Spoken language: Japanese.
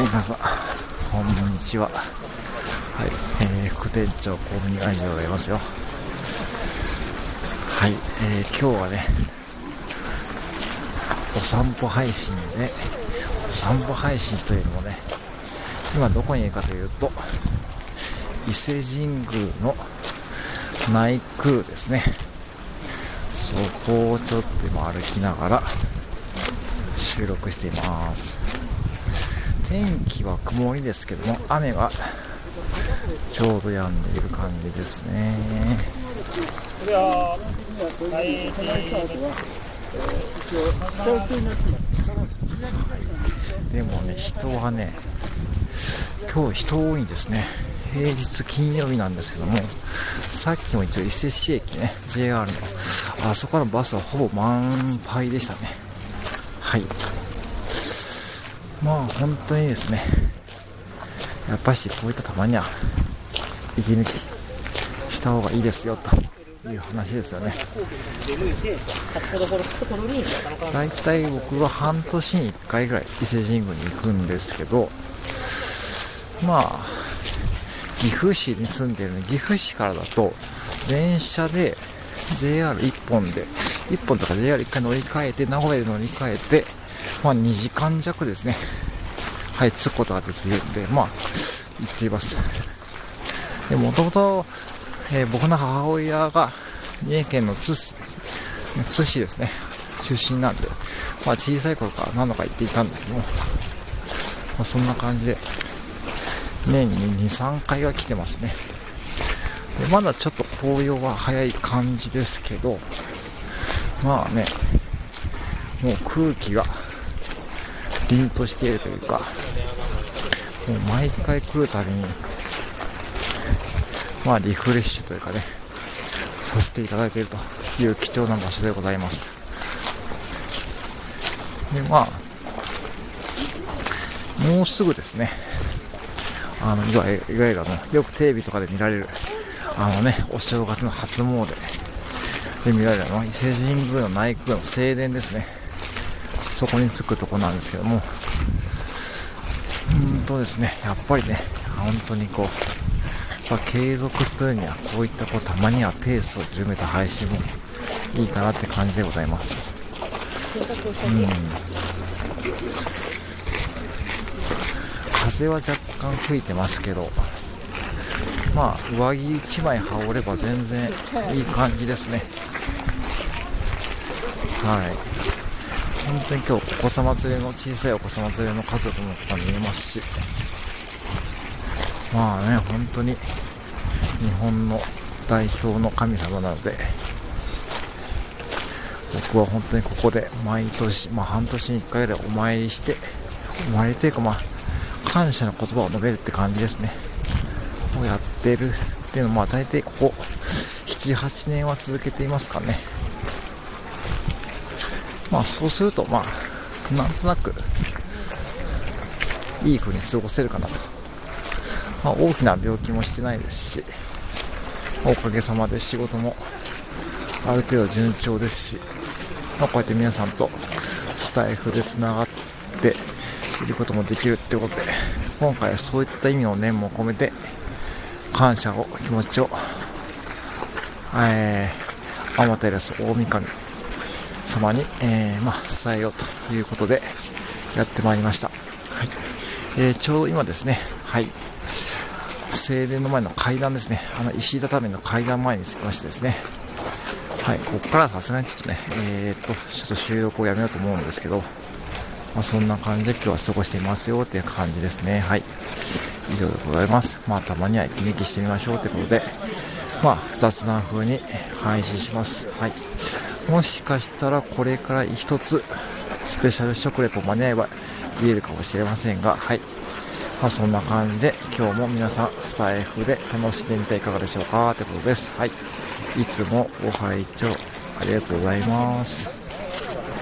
はい、皆さん、こんにちは。はい、えー、副店長公務員愛でございますよ。はい、えー、今日はね、お散歩配信で、お散歩配信というのもね、今どこにいるかというと、伊勢神宮の内宮ですね。そこをちょっと今歩きながら収録しています。天気は曇りですけども雨はちょうど止んでいる感じですね。でもね人はね今日人多いんですね。平日金曜日なんですけどもさっきも一応伊勢市駅ね JR のあそこのバスはほぼ満杯でしたね。はい。まあ本当にですねやっぱしこういったたまには息抜きした方がいいですよという話ですよね。大体僕は半年に1回ぐらい伊勢神宮に行くんですけどまあ岐阜市に住んでるので岐阜市からだと電車で JR1 本で1本とか JR1 回乗り換えて名古屋で乗り換えてまあ、2時間弱ですね。はい、着くことができるんで、まあ、行っています。で、もともと、えー、僕の母親が三重県の津市ですね津市ですね、出身なんで、まあ、小さい頃から何度か行っていたんだけども、まあ、そんな感じで、年に2、3回は来てますね。でまだちょっと紅葉は早い感じですけど、まあね、もう空気が凛としているというか、もう毎回来るたびに、まあリフレッシュというかね、させていただいているという貴重な場所でございます。で、まあ、もうすぐですね、あの、いわゆる、いわゆるあの、よくテレビとかで見られる、あのね、お正月の初詣で見られるの伊勢神宮の内宮の正殿ですね。そこに着くとこなんですけども、うんとですね、やっぱりね、本当にこう、ま継続するにはこういったこうたまにはペースを緩めた配信もいいかなって感じでございます。うん。風は若干吹いてますけど、まあ、上着1枚羽織れば全然いい感じですね。はい。本当に今日お子様連れの小さいお子様連れの家族もここにいますしまあね本当に日本の代表の神様なので僕は本当にここで毎年、まあ、半年に1回ぐらいお参りしてお参りというかまあ感謝の言葉を述べるって感じですね。をやってるっていうのはまあ大体ここ78年は続けていますかね。まあそうすると、まあ、なんとなく、いい風に過ごせるかなと。まあ、大きな病気もしてないですし、おかげさまで仕事もある程度順調ですし、まあ、こうやって皆さんとスタイフで繋がっていることもできるってことで、今回はそういった意味の念も込めて、感謝を、気持ちを、えー、天照大神様に、えー、まあ、伝えようということでやってまいりました。はい。えー、ちょうど今ですね、はい。正殿の前の階段ですね。あの、石畳の階段前に着きましてですね。はい。ここからさすがにちょっとね、えー、っと、ちょっと収録をやめようと思うんですけど、まあ、そんな感じで今日は過ごしていますよっていう感じですね。はい。以上でございます。まあ、たまには息抜きしてみましょうということで、まあ、雑談風に配信します。はい。もしかしたらこれから一つスペシャル食レポ間に合えば言えるかもしれませんが、はい。まあ、そんな感じで今日も皆さんスタイフで楽しんでみていかがでしょうかということです。はい。いつもご拝聴ありがとうございます。